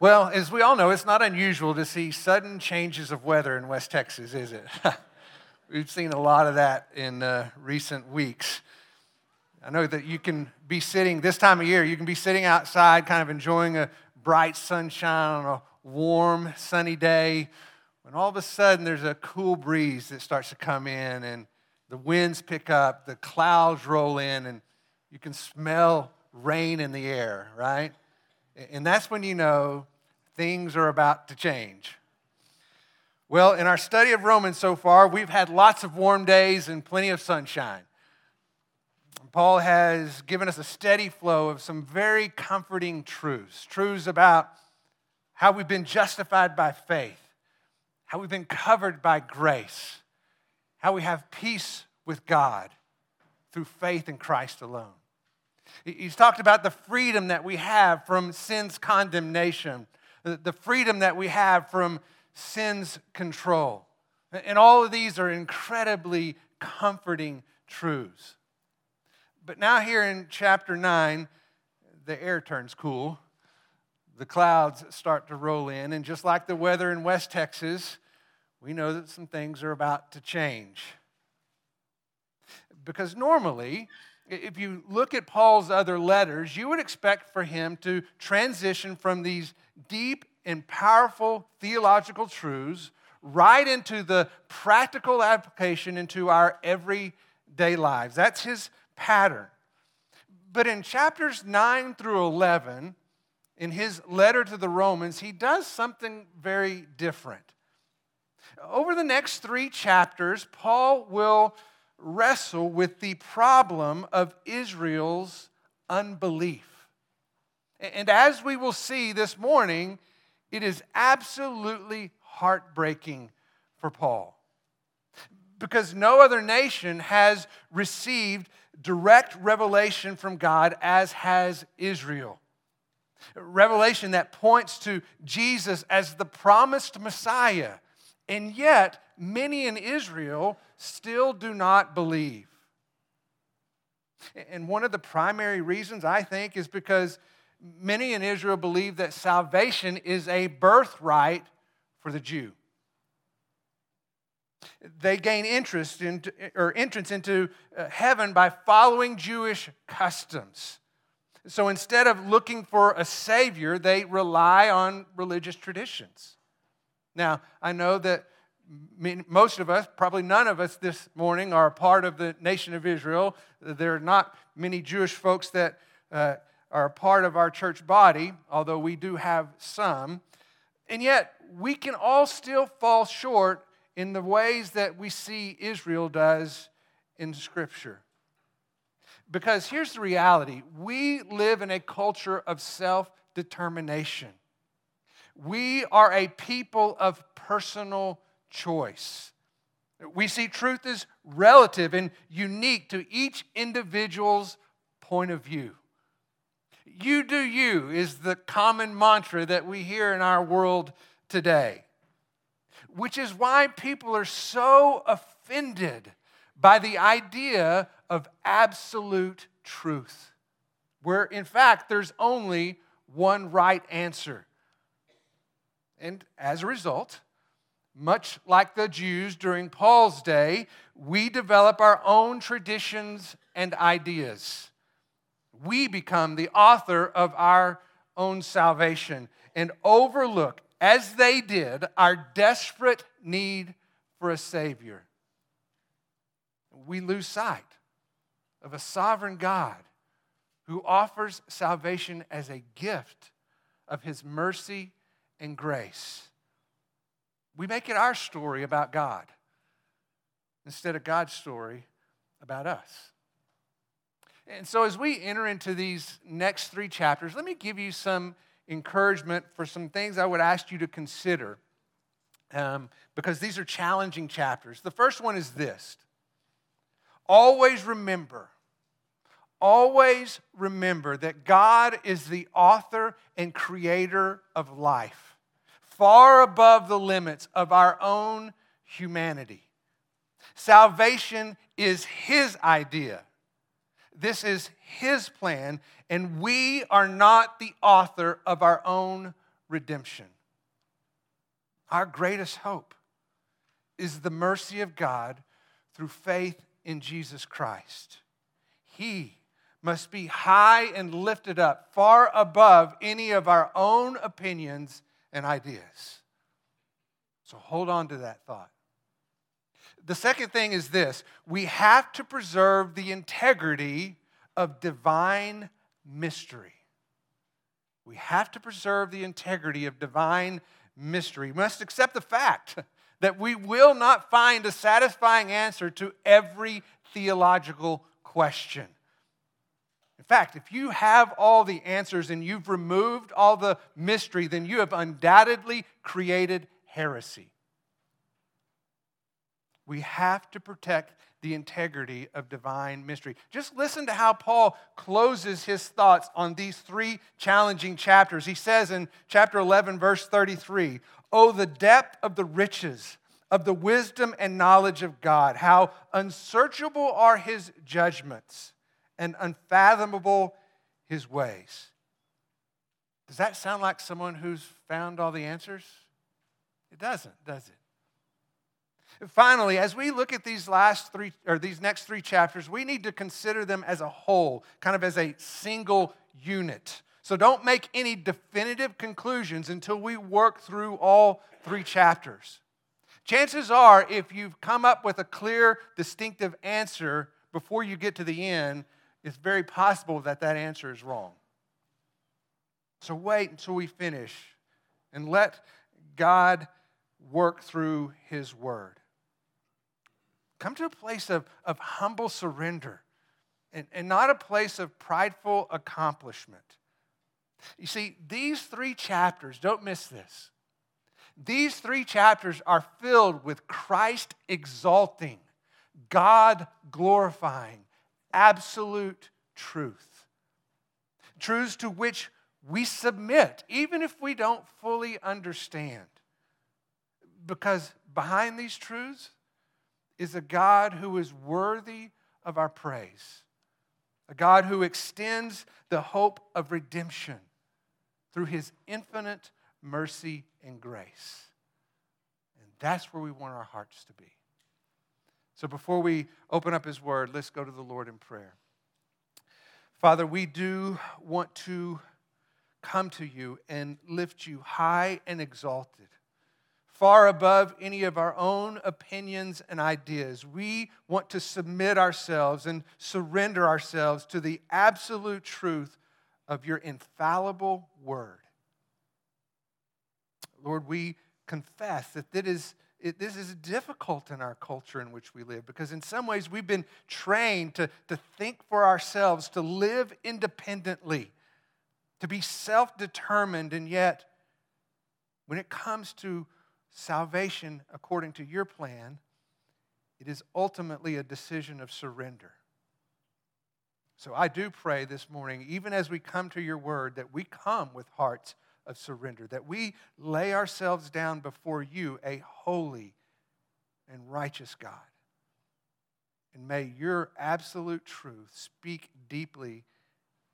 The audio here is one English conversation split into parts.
Well, as we all know, it's not unusual to see sudden changes of weather in West Texas, is it? We've seen a lot of that in uh, recent weeks. I know that you can be sitting this time of year, you can be sitting outside, kind of enjoying a bright sunshine on a warm, sunny day, when all of a sudden there's a cool breeze that starts to come in and the winds pick up, the clouds roll in, and you can smell rain in the air, right? And that's when you know things are about to change. Well, in our study of Romans so far, we've had lots of warm days and plenty of sunshine. Paul has given us a steady flow of some very comforting truths truths about how we've been justified by faith, how we've been covered by grace, how we have peace with God through faith in Christ alone. He's talked about the freedom that we have from sin's condemnation, the freedom that we have from sin's control. And all of these are incredibly comforting truths. But now, here in chapter 9, the air turns cool. The clouds start to roll in. And just like the weather in West Texas, we know that some things are about to change. Because normally, if you look at Paul's other letters, you would expect for him to transition from these deep and powerful theological truths right into the practical application into our everyday lives. That's his pattern. But in chapters 9 through 11, in his letter to the Romans, he does something very different. Over the next three chapters, Paul will wrestle with the problem of Israel's unbelief. And as we will see this morning, it is absolutely heartbreaking for Paul. Because no other nation has received direct revelation from God as has Israel. Revelation that points to Jesus as the promised Messiah. And yet, many in Israel still do not believe. And one of the primary reasons, I think, is because many in Israel believe that salvation is a birthright for the Jew. They gain interest in, or entrance into uh, heaven by following Jewish customs. So instead of looking for a savior, they rely on religious traditions. Now, I know that most of us, probably none of us this morning, are a part of the nation of Israel. There are not many Jewish folks that uh, are a part of our church body, although we do have some. And yet, we can all still fall short in the ways that we see Israel does in Scripture. Because here's the reality we live in a culture of self determination. We are a people of personal choice. We see truth is relative and unique to each individual's point of view. You do you is the common mantra that we hear in our world today, which is why people are so offended by the idea of absolute truth, where in fact there's only one right answer. And as a result, much like the Jews during Paul's day, we develop our own traditions and ideas. We become the author of our own salvation and overlook, as they did, our desperate need for a Savior. We lose sight of a sovereign God who offers salvation as a gift of His mercy and grace. We make it our story about God instead of God's story about us. And so, as we enter into these next three chapters, let me give you some encouragement for some things I would ask you to consider um, because these are challenging chapters. The first one is this always remember, always remember that God is the author and creator of life far above the limits of our own humanity. Salvation is His idea. This is His plan, and we are not the author of our own redemption. Our greatest hope is the mercy of God through faith in Jesus Christ. He must be high and lifted up, far above any of our own opinions and ideas. So hold on to that thought. The second thing is this we have to preserve the integrity of divine mystery. We have to preserve the integrity of divine mystery. We must accept the fact that we will not find a satisfying answer to every theological question. In fact, if you have all the answers and you've removed all the mystery, then you have undoubtedly created heresy. We have to protect the integrity of divine mystery. Just listen to how Paul closes his thoughts on these three challenging chapters. He says in chapter 11, verse 33 Oh, the depth of the riches of the wisdom and knowledge of God, how unsearchable are his judgments and unfathomable his ways. Does that sound like someone who's found all the answers? It doesn't, does it? Finally, as we look at these last three or these next three chapters, we need to consider them as a whole, kind of as a single unit. So don't make any definitive conclusions until we work through all three chapters. Chances are, if you've come up with a clear, distinctive answer before you get to the end, it's very possible that that answer is wrong. So wait until we finish and let God work through His Word. Come to a place of, of humble surrender and, and not a place of prideful accomplishment. You see, these three chapters, don't miss this. These three chapters are filled with Christ exalting, God glorifying, absolute truth. Truths to which we submit, even if we don't fully understand. Because behind these truths is a God who is worthy of our praise, a God who extends the hope of redemption through his infinite mercy and grace. And that's where we want our hearts to be. So before we open up his word, let's go to the Lord in prayer. Father, we do want to come to you and lift you high and exalted far above any of our own opinions and ideas. We want to submit ourselves and surrender ourselves to the absolute truth of your infallible word. Lord, we confess that it is, it, this is difficult in our culture in which we live because, in some ways, we've been trained to, to think for ourselves, to live independently, to be self determined, and yet, when it comes to salvation according to your plan, it is ultimately a decision of surrender. So I do pray this morning, even as we come to your word, that we come with hearts of surrender, that we lay ourselves down before you, a holy and righteous God. And may your absolute truth speak deeply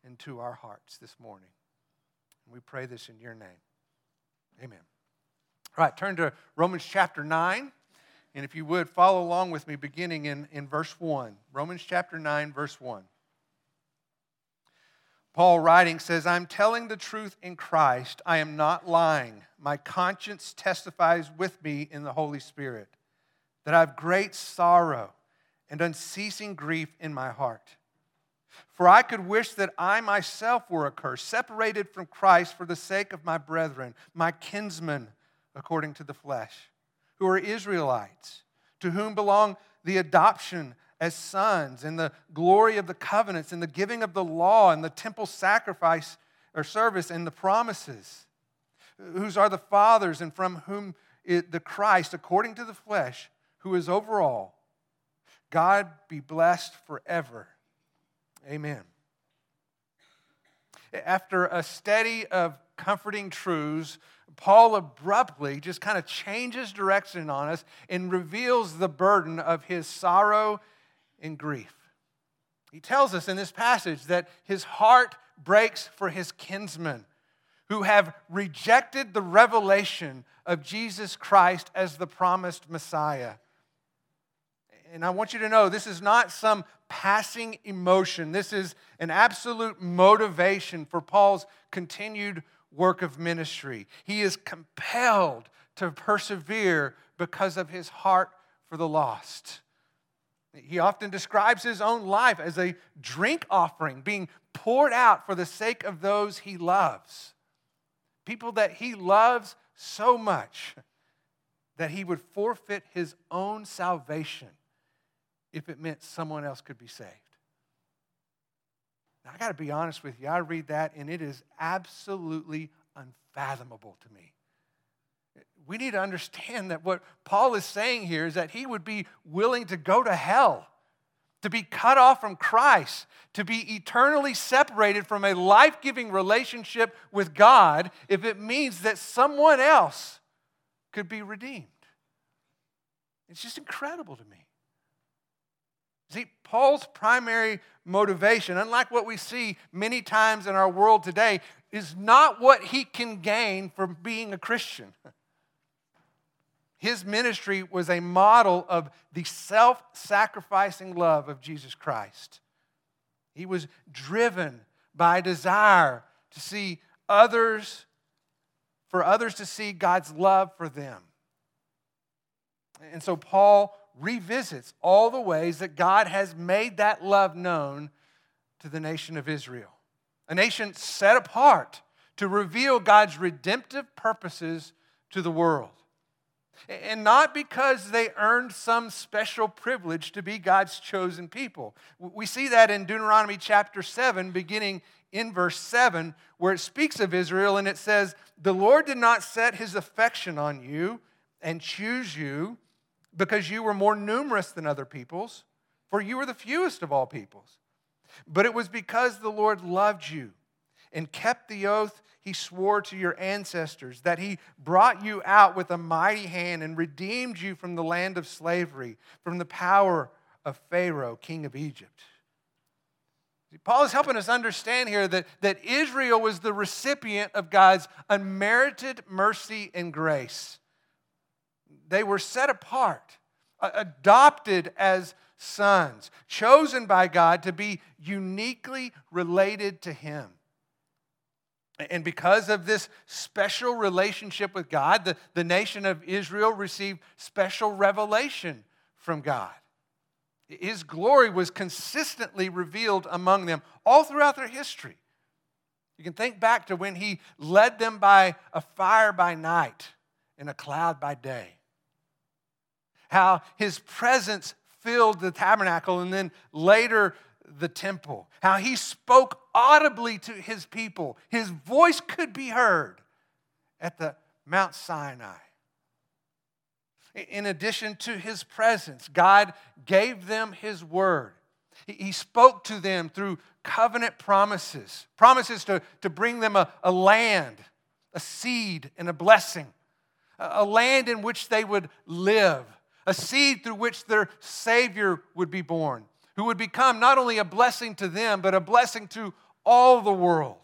into our hearts this morning. And we pray this in your name. Amen. All right, turn to Romans chapter 9. And if you would, follow along with me beginning in, in verse 1. Romans chapter 9, verse 1. Paul writing says, I'm telling the truth in Christ. I am not lying. My conscience testifies with me in the Holy Spirit that I have great sorrow and unceasing grief in my heart. For I could wish that I myself were accursed, separated from Christ for the sake of my brethren, my kinsmen according to the flesh, who are Israelites, to whom belong the adoption as sons and the glory of the covenants and the giving of the law and the temple sacrifice or service and the promises, whose are the fathers and from whom it, the Christ, according to the flesh, who is over all. God be blessed forever. Amen. After a study of comforting truths, Paul abruptly just kind of changes direction on us and reveals the burden of his sorrow and grief. He tells us in this passage that his heart breaks for his kinsmen who have rejected the revelation of Jesus Christ as the promised Messiah. And I want you to know this is not some passing emotion. This is an absolute motivation for Paul's continued work of ministry. He is compelled to persevere because of his heart for the lost. He often describes his own life as a drink offering being poured out for the sake of those he loves. People that he loves so much that he would forfeit his own salvation if it meant someone else could be saved. Now, I got to be honest with you. I read that and it is absolutely unfathomable to me. We need to understand that what Paul is saying here is that he would be willing to go to hell, to be cut off from Christ, to be eternally separated from a life giving relationship with God if it means that someone else could be redeemed. It's just incredible to me. See, Paul's primary motivation, unlike what we see many times in our world today, is not what he can gain from being a Christian. His ministry was a model of the self sacrificing love of Jesus Christ. He was driven by desire to see others, for others to see God's love for them. And so Paul revisits all the ways that God has made that love known to the nation of Israel. A nation set apart to reveal God's redemptive purposes to the world. And not because they earned some special privilege to be God's chosen people. We see that in Deuteronomy chapter 7, beginning in verse 7, where it speaks of Israel and it says, The Lord did not set his affection on you and choose you because you were more numerous than other peoples, for you were the fewest of all peoples. But it was because the Lord loved you and kept the oath he swore to your ancestors, that he brought you out with a mighty hand and redeemed you from the land of slavery, from the power of Pharaoh, king of Egypt. Paul is helping us understand here that, that Israel was the recipient of God's unmerited mercy and grace they were set apart, adopted as sons, chosen by God to be uniquely related to Him. And because of this special relationship with God, the, the nation of Israel received special revelation from God. His glory was consistently revealed among them all throughout their history. You can think back to when he led them by a fire by night and a cloud by day how his presence filled the tabernacle and then later the temple, how he spoke audibly to his people. His voice could be heard at the Mount Sinai. In addition to his presence, God gave them his word. He spoke to them through covenant promises, promises to, to bring them a, a land, a seed, and a blessing, a, a land in which they would live, a seed through which their Savior would be born, who would become not only a blessing to them, but a blessing to all the world.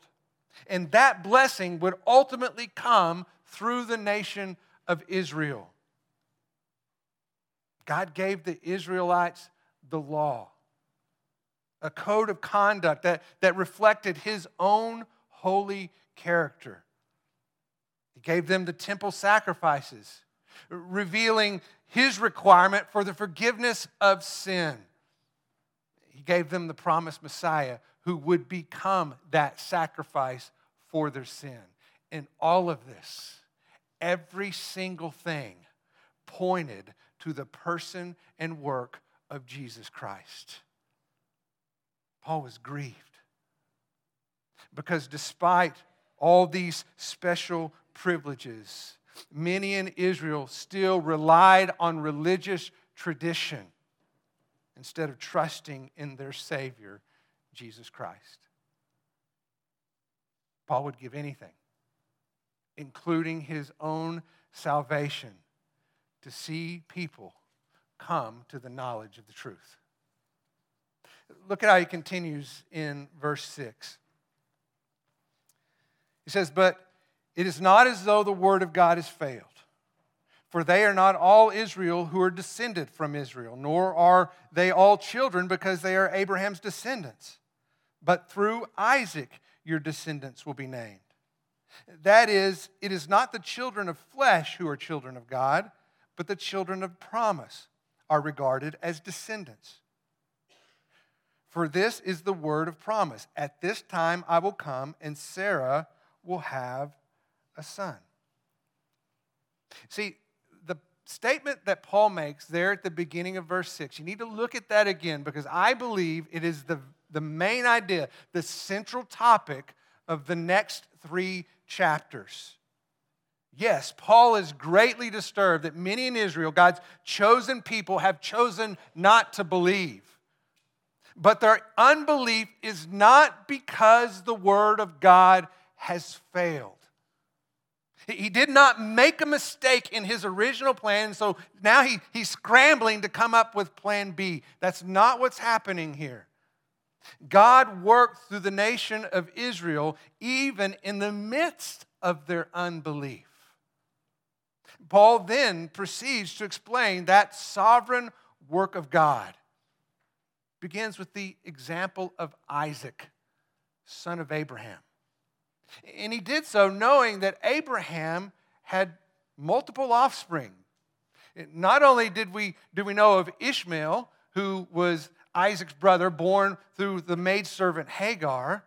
And that blessing would ultimately come through the nation of Israel. God gave the Israelites the law, a code of conduct that, that reflected his own holy character. He gave them the temple sacrifices, revealing his requirement for the forgiveness of sin. He gave them the promised Messiah who would become that sacrifice for their sin. And all of this, every single thing, pointed to the person and work of Jesus Christ. Paul was grieved because despite all these special privileges, many in Israel still relied on religious tradition instead of trusting in their Savior, Jesus Christ. Paul would give anything, including his own salvation, to see people come to the knowledge of the truth. Look at how he continues in verse 6. He says, But It is not as though the word of God has failed. For they are not all Israel who are descended from Israel, nor are they all children because they are Abraham's descendants. But through Isaac your descendants will be named. That is, it is not the children of flesh who are children of God, but the children of promise are regarded as descendants. For this is the word of promise. At this time I will come, and Sarah will have a son. See, the statement that Paul makes there at the beginning of verse 6, you need to look at that again because I believe it is the, the main idea, the central topic of the next three chapters. Yes, Paul is greatly disturbed that many in Israel, God's chosen people, have chosen not to believe. But their unbelief is not because the word of God has failed. He did not make a mistake in his original plan, so now he, he's scrambling to come up with plan B. That's not what's happening here. God worked through the nation of Israel even in the midst of their unbelief. Paul then proceeds to explain that sovereign work of God begins with the example of Isaac, son of Abraham. And he did so knowing that Abraham had multiple offspring. Not only did we, do we know of Ishmael, who was Isaac's brother, born through the maidservant Hagar,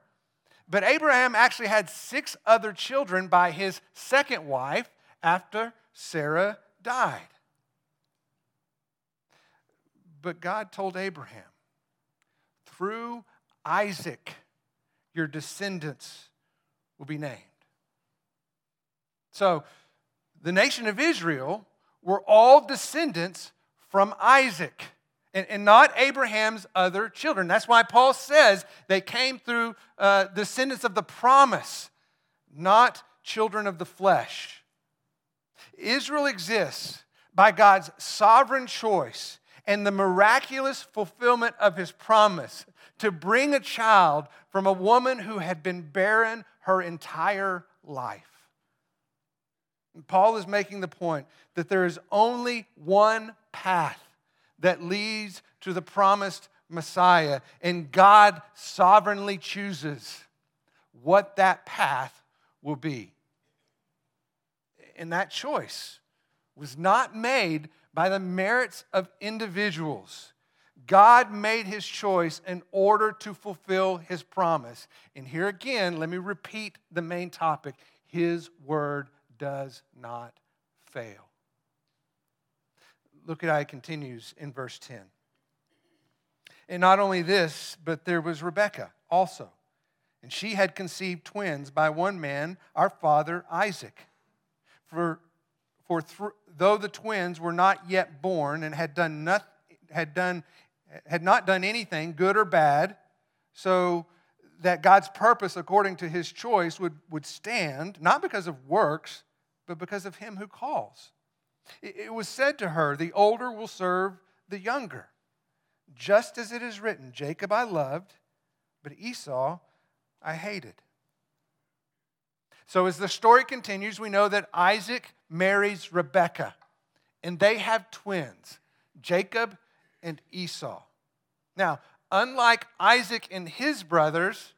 but Abraham actually had six other children by his second wife after Sarah died. But God told Abraham, through Isaac, your descendants will be named. So, the nation of Israel were all descendants from Isaac and, and not Abraham's other children. That's why Paul says they came through uh, descendants of the promise, not children of the flesh. Israel exists by God's sovereign choice and the miraculous fulfillment of his promise to bring a child from a woman who had been barren her entire life. Paul is making the point that there is only one path that leads to the promised Messiah, and God sovereignly chooses what that path will be. And that choice was not made by the merits of individuals. God made his choice in order to fulfill his promise. And here again, let me repeat the main topic his word does not fail. Look at how it continues in verse 10. And not only this, but there was Rebekah also. And she had conceived twins by one man, our father Isaac. For, for th- though the twins were not yet born and had done, not, had, done, had not done anything, good or bad, so that God's purpose, according to his choice, would, would stand, not because of works, but because of him who calls. It, was said to her, The older will serve the younger. Just as it is written, Jacob I loved, but Esau I hated. So, as the story continues, we know that Isaac marries Rebekah, and they have twins, Jacob and Esau. Now, unlike Isaac and his brothers,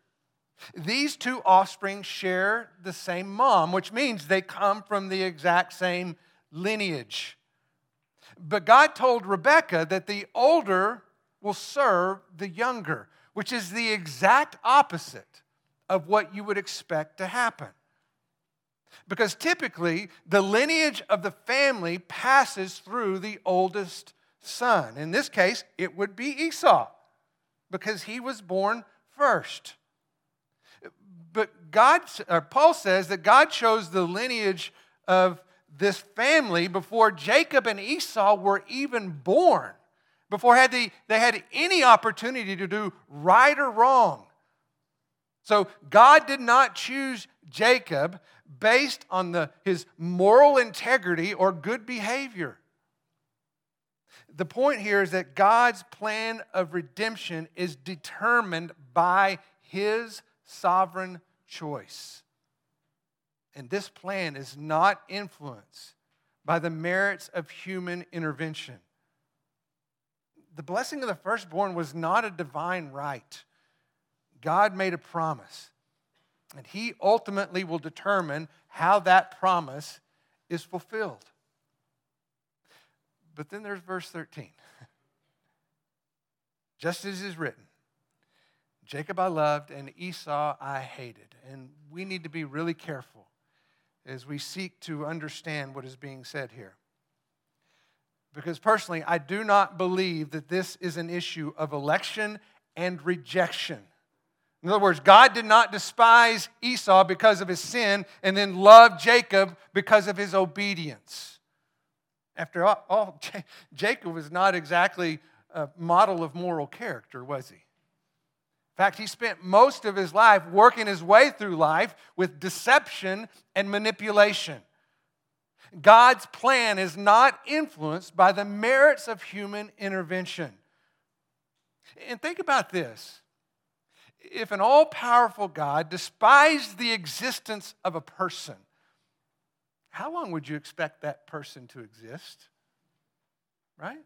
these two offspring share the same mom, which means they come from the exact same lineage. But God told Rebekah that the older will serve the younger, which is the exact opposite of what you would expect to happen. Because typically, the lineage of the family passes through the oldest son. In this case, it would be Esau, because he was born first. But God, or Paul says that God chose the lineage of this family before Jacob and Esau were even born, before had they, they had any opportunity to do right or wrong. So God did not choose Jacob based on the, his moral integrity or good behavior. The point here is that God's plan of redemption is determined by his sovereign choice. And this plan is not influenced by the merits of human intervention. The blessing of the firstborn was not a divine right. God made a promise, and He ultimately will determine how that promise is fulfilled. But then there's verse 13. Just as is written, Jacob I loved and Esau I hated. And we need to be really careful as we seek to understand what is being said here. Because personally, I do not believe that this is an issue of election and rejection. In other words, God did not despise Esau because of his sin and then love Jacob because of his obedience. After all, all Jacob was not exactly a model of moral character, was he? In fact, he spent most of his life working his way through life with deception and manipulation. God's plan is not influenced by the merits of human intervention. And think about this if an all powerful God despised the existence of a person, how long would you expect that person to exist? Right?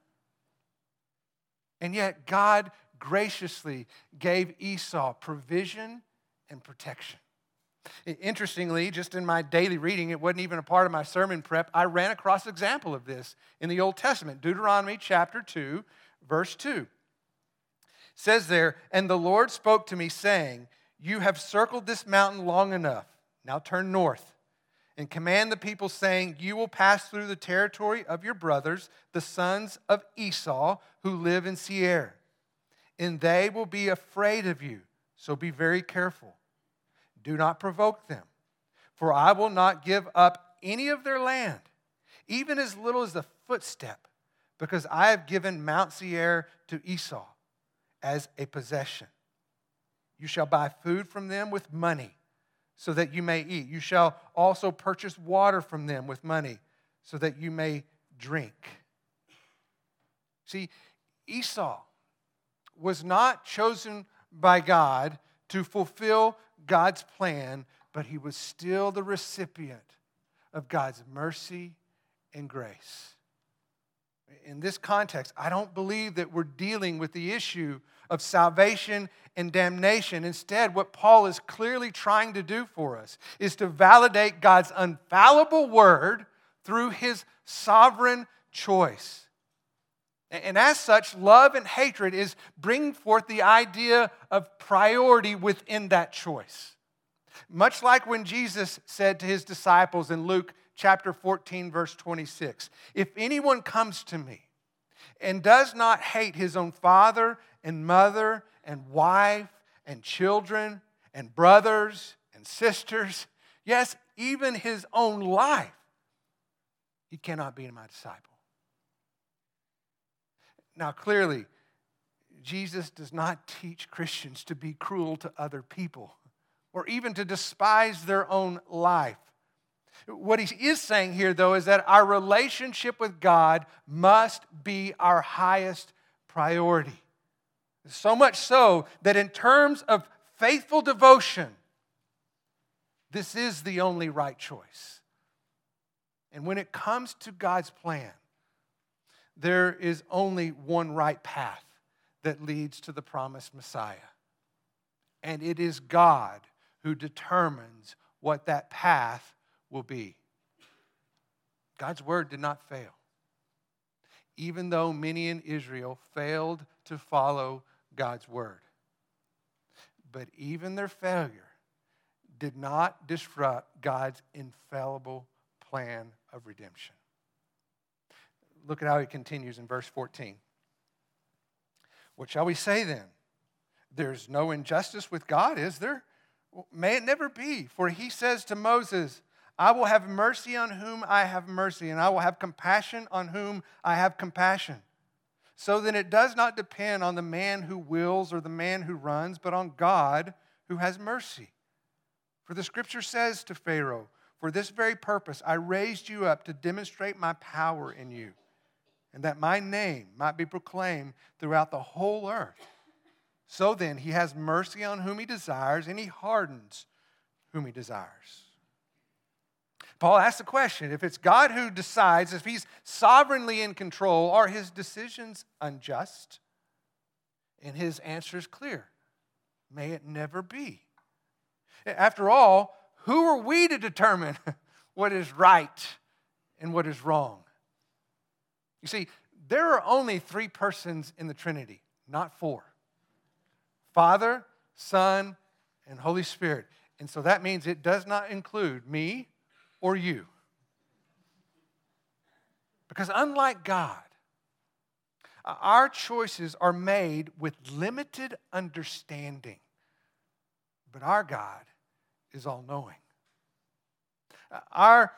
And yet, God graciously gave Esau provision and protection. Interestingly, just in my daily reading, it wasn't even a part of my sermon prep, I ran across an example of this in the Old Testament, Deuteronomy chapter 2, verse 2. It says there, And the Lord spoke to me, saying, You have circled this mountain long enough. Now turn north and command the people, saying, You will pass through the territory of your brothers, the sons of Esau, who live in Seir. And they will be afraid of you. So be very careful. Do not provoke them, for I will not give up any of their land, even as little as the footstep, because I have given Mount Seir to Esau as a possession. You shall buy food from them with money so that you may eat. You shall also purchase water from them with money so that you may drink. See, Esau was not chosen by God to fulfill God's plan, but he was still the recipient of God's mercy and grace. In this context, I don't believe that we're dealing with the issue of salvation and damnation. Instead, what Paul is clearly trying to do for us is to validate God's infallible word through his sovereign choice. And as such, love and hatred is bringing forth the idea of priority within that choice. Much like when Jesus said to his disciples in Luke chapter 14, verse 26 If anyone comes to me and does not hate his own father and mother and wife and children and brothers and sisters, yes, even his own life, he cannot be my disciple. Now, clearly, Jesus does not teach Christians to be cruel to other people or even to despise their own life. What he is saying here, though, is that our relationship with God must be our highest priority. So much so that in terms of faithful devotion, this is the only right choice. And when it comes to God's plan, there is only one right path that leads to the promised Messiah. And it is God who determines what that path will be. God's word did not fail. Even though many in Israel failed to follow God's word. But even their failure did not disrupt God's infallible plan of redemption. Look at how he continues in verse 14. What shall we say then? There's no injustice with God, is there? May it never be. For he says to Moses, I will have mercy on whom I have mercy, and I will have compassion on whom I have compassion. So then it does not depend on the man who wills or the man who runs, but on God who has mercy. For the scripture says to Pharaoh, For this very purpose I raised you up to demonstrate my power in you, and that my name might be proclaimed throughout the whole earth. So then, he has mercy on whom he desires, and he hardens whom he desires. Paul asks the question if it's God who decides, if he's sovereignly in control, are his decisions unjust? And his answer is clear may it never be. After all, who are we to determine what is right and what is wrong? You see, there are only three persons in the Trinity, not four Father, Son, and Holy Spirit. And so that means it does not include me or you. Because unlike God, uh, our choices are made with limited understanding. But our God is all knowing. Uh, our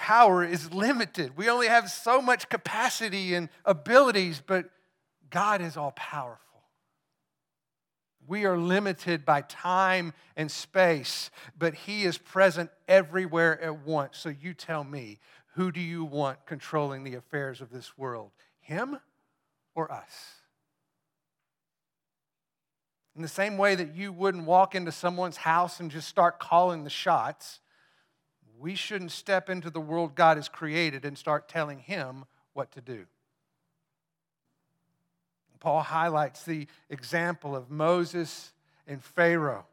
power is limited. We only have so much capacity and abilities, but God is all powerful. We are limited by time and space, but He is present everywhere at once. So you tell me, who do you want controlling the affairs of this world? Him or us? In the same way that you wouldn't walk into someone's house and just start calling the shots, we shouldn't step into the world God has created and start telling Him what to do. Paul highlights the example of Moses and Pharaoh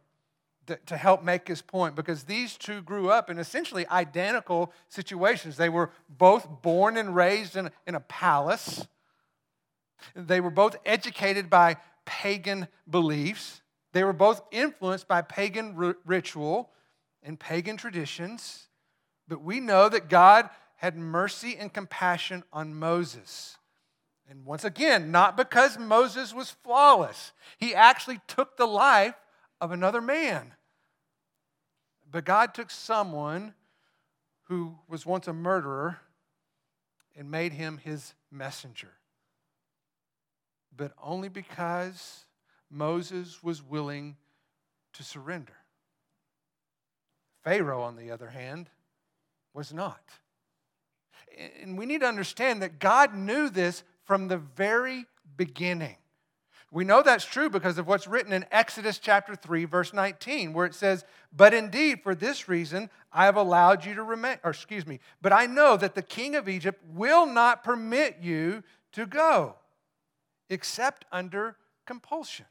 to help make his point because these two grew up in essentially identical situations. They were both born and raised in, in a palace, they were both educated by pagan beliefs, they were both influenced by pagan r- ritual and pagan traditions. But we know that God had mercy and compassion on Moses. And once again, not because Moses was flawless, he actually took the life of another man. But God took someone who was once a murderer and made him his messenger. But only because Moses was willing to surrender. Pharaoh, on the other hand, was not. And we need to understand that God knew this from the very beginning. We know that's true because of what's written in Exodus chapter 3, verse 19, where it says, But indeed, for this reason, I have allowed you to remain, or excuse me, but I know that the king of Egypt will not permit you to go, except under compulsion.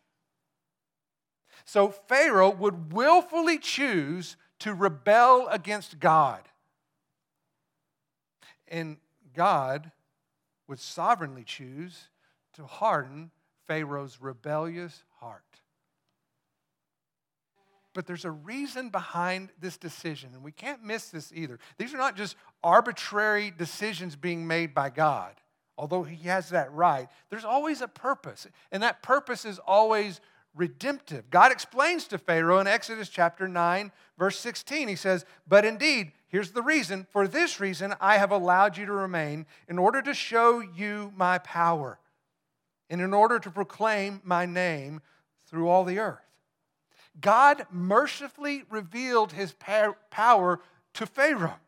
So Pharaoh would willfully choose to rebel against God. And God would sovereignly choose to harden Pharaoh's rebellious heart. But there's a reason behind this decision, and we can't miss this either. These are not just arbitrary decisions being made by God, although He has that right. There's always a purpose, and that purpose is always redemptive. God explains to Pharaoh in Exodus chapter 9, verse 16, He says, But indeed, Here's the reason. For this reason, I have allowed you to remain in order to show you my power and in order to proclaim my name through all the earth. God mercifully revealed his power to Pharaoh,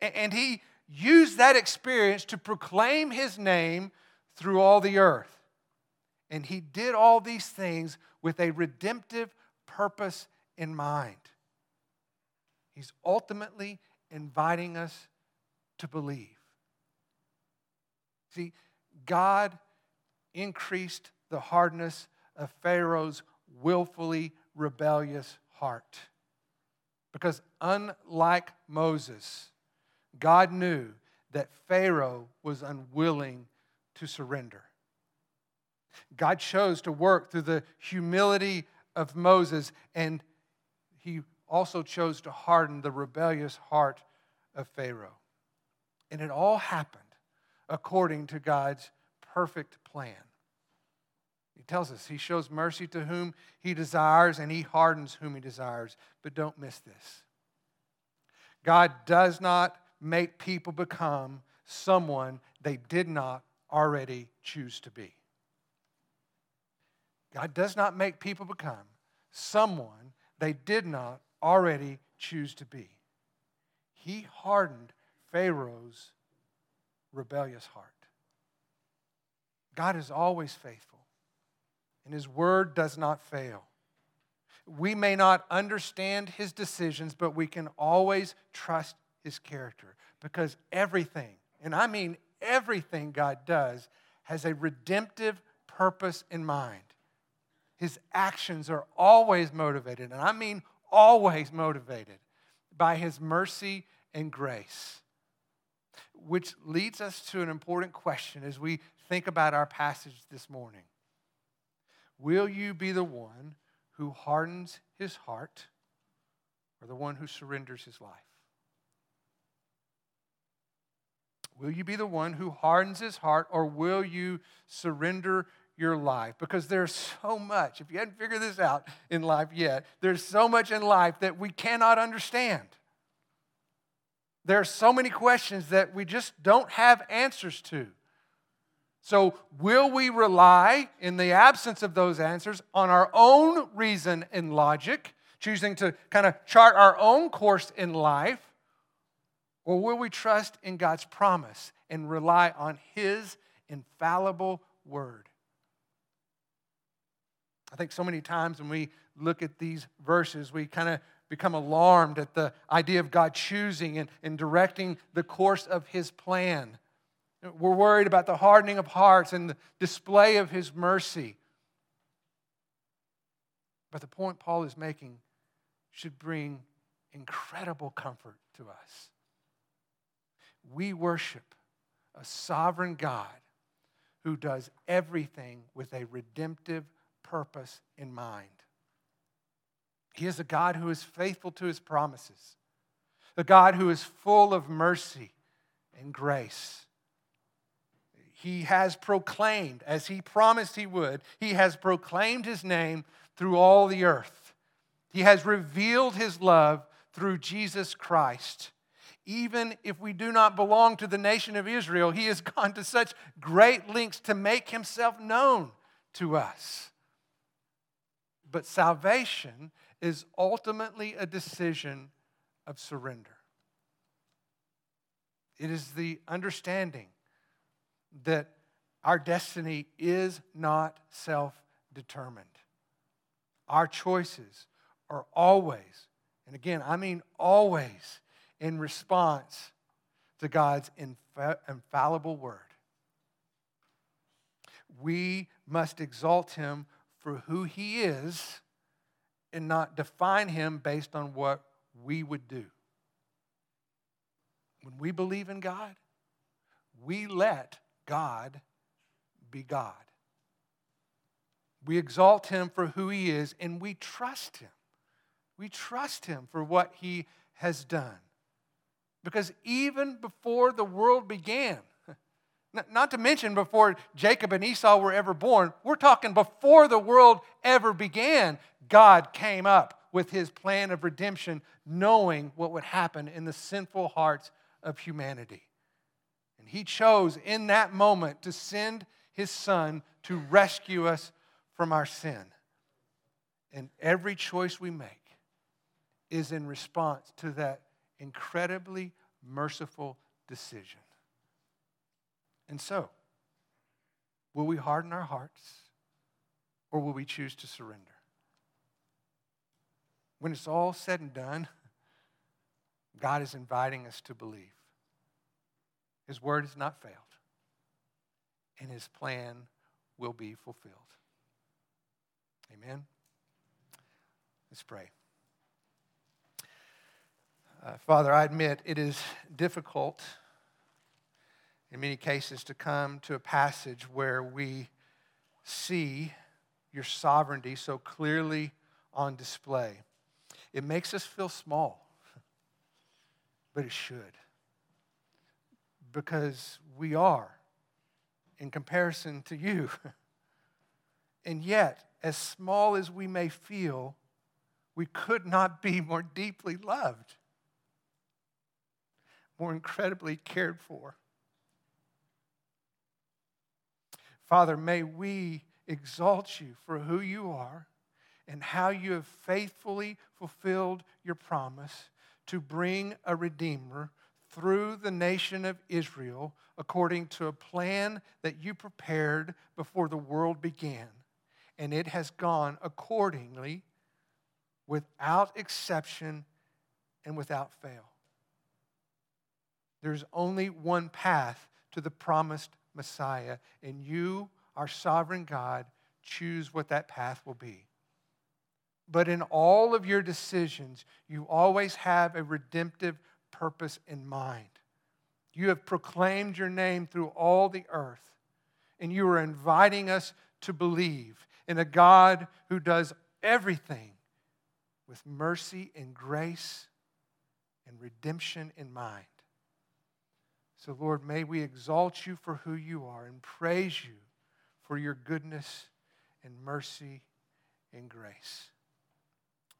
and he used that experience to proclaim his name through all the earth. And he did all these things with a redemptive purpose in mind. He's ultimately inviting us to believe. See, God increased the hardness of Pharaoh's willfully rebellious heart. Because unlike Moses, God knew that Pharaoh was unwilling to surrender. God chose to work through the humility of Moses, and he also chose to harden the rebellious heart of Pharaoh. And it all happened according to God's perfect plan. He tells us he shows mercy to whom he desires and he hardens whom he desires. But don't miss this God does not make people become someone they did not already choose to be. God does not make people become someone they did not already choose to be. He hardened Pharaoh's rebellious heart. God is always faithful, and His word does not fail. We may not understand His decisions, but we can always trust his character because everything, and I mean everything God does, has a redemptive purpose in mind. His actions are always motivated, and I mean always motivated by his mercy and grace. Which leads us to an important question as we think about our passage this morning. Will you be the one who hardens his heart or the one who surrenders his life? Will you be the one who hardens his heart or will you surrender your life? Because there's so much, if you hadn't figured this out in life yet, there's so much in life that we cannot understand. There are so many questions that we just don't have answers to. So, will we rely, in the absence of those answers, on our own reason and logic, choosing to kind of chart our own course in life? Or will we trust in God's promise and rely on His infallible word? I think so many times when we look at these verses, we kind of become alarmed at the idea of God choosing and, and directing the course of His plan. We're worried about the hardening of hearts and the display of his mercy. But the point Paul is making should bring incredible comfort to us. We worship a sovereign God who does everything with a redemptive purpose in mind. He is a God who is faithful to his promises, a God who is full of mercy and grace he has proclaimed, as he promised he would, he has proclaimed his name through all the earth. He has revealed his love through Jesus Christ. Even if we do not belong to the nation of Israel, he has gone to such great lengths to make himself known to us. But salvation is ultimately a decision of surrender. It is the understanding that our destiny is not self determined. Our choices are always, and again, I mean always, in response to God's infallible word. We must exalt him for who he is and not define him based on what we would do. When we believe in God, we let God be God. We exalt him for who he is and we trust him. We trust him for what he has done. Because even before the world began, not to mention before Jacob and Esau were ever born, we're talking before the world ever began, God came up with his plan of redemption, knowing what would happen in the sinful hearts of humanity. And he chose in that moment to send his son to rescue us from our sin. And every choice we make is in response to that incredibly merciful decision. And so, will we harden our hearts or will we choose to surrender? When it's all said and done, God is inviting us to believe. His word has not failed, and his plan will be fulfilled. Amen. Let's pray. Uh, Father, I admit it is difficult in many cases to come to a passage where we see your sovereignty so clearly on display. It makes us feel small, but it should because we are in comparison to you. and yet, as small as we may feel, we could not be more deeply loved, more incredibly cared for. Father, may we exalt you for who you are and how you have faithfully fulfilled your promise to bring a Redeemer through the nation of Israel according to a plan that you prepared before the world began. And it has gone accordingly without exception and without fail. There's only one path to the promised Messiah, and you, our sovereign God, choose what that path will be. But in all of your decisions, you always have a redemptive purpose in mind. You have proclaimed your name through all the earth, and you are inviting us to believe in a God who does everything with mercy and grace and redemption in mind. So, Lord, may we exalt you for who you are and praise you for your goodness and mercy and grace.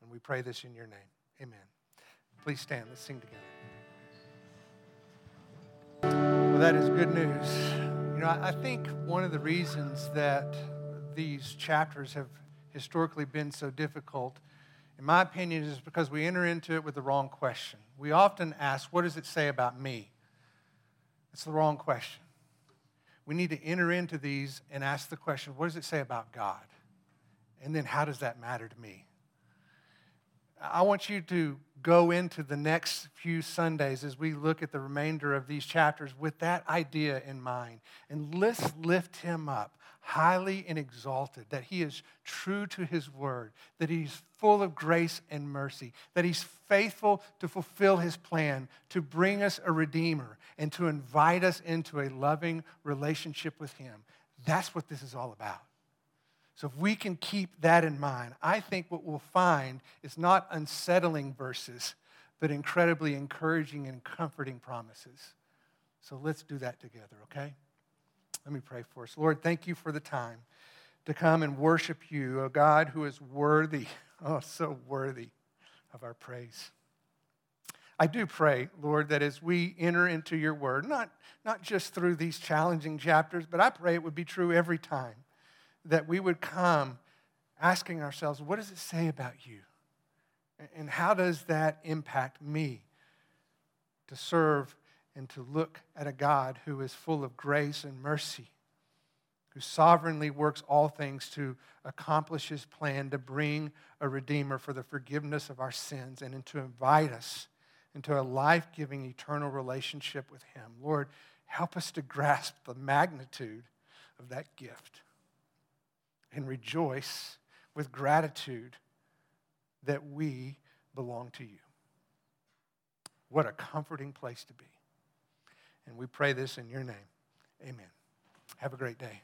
And we pray this in your name. Amen. Please stand. Let's sing together. Well, that is good news. You know, I think one of the reasons that these chapters have historically been so difficult, in my opinion, is because we enter into it with the wrong question. We often ask, What does it say about me? It's the wrong question. We need to enter into these and ask the question, What does it say about God? And then, how does that matter to me? I want you to go into the next few Sundays as we look at the remainder of these chapters with that idea in mind. And let's lift him up highly and exalted, that he is true to his word, that he's full of grace and mercy, that he's faithful to fulfill his plan to bring us a redeemer and to invite us into a loving relationship with him. That's what this is all about. So, if we can keep that in mind, I think what we'll find is not unsettling verses, but incredibly encouraging and comforting promises. So, let's do that together, okay? Let me pray for us. Lord, thank you for the time to come and worship you, a God who is worthy, oh, so worthy of our praise. I do pray, Lord, that as we enter into your word, not, not just through these challenging chapters, but I pray it would be true every time that we would come asking ourselves, what does it say about you? And how does that impact me to serve and to look at a God who is full of grace and mercy, who sovereignly works all things to accomplish his plan to bring a Redeemer for the forgiveness of our sins and to invite us into a life giving eternal relationship with him? Lord, help us to grasp the magnitude of that gift and rejoice with gratitude that we belong to you. What a comforting place to be. And we pray this in your name. Amen. Have a great day.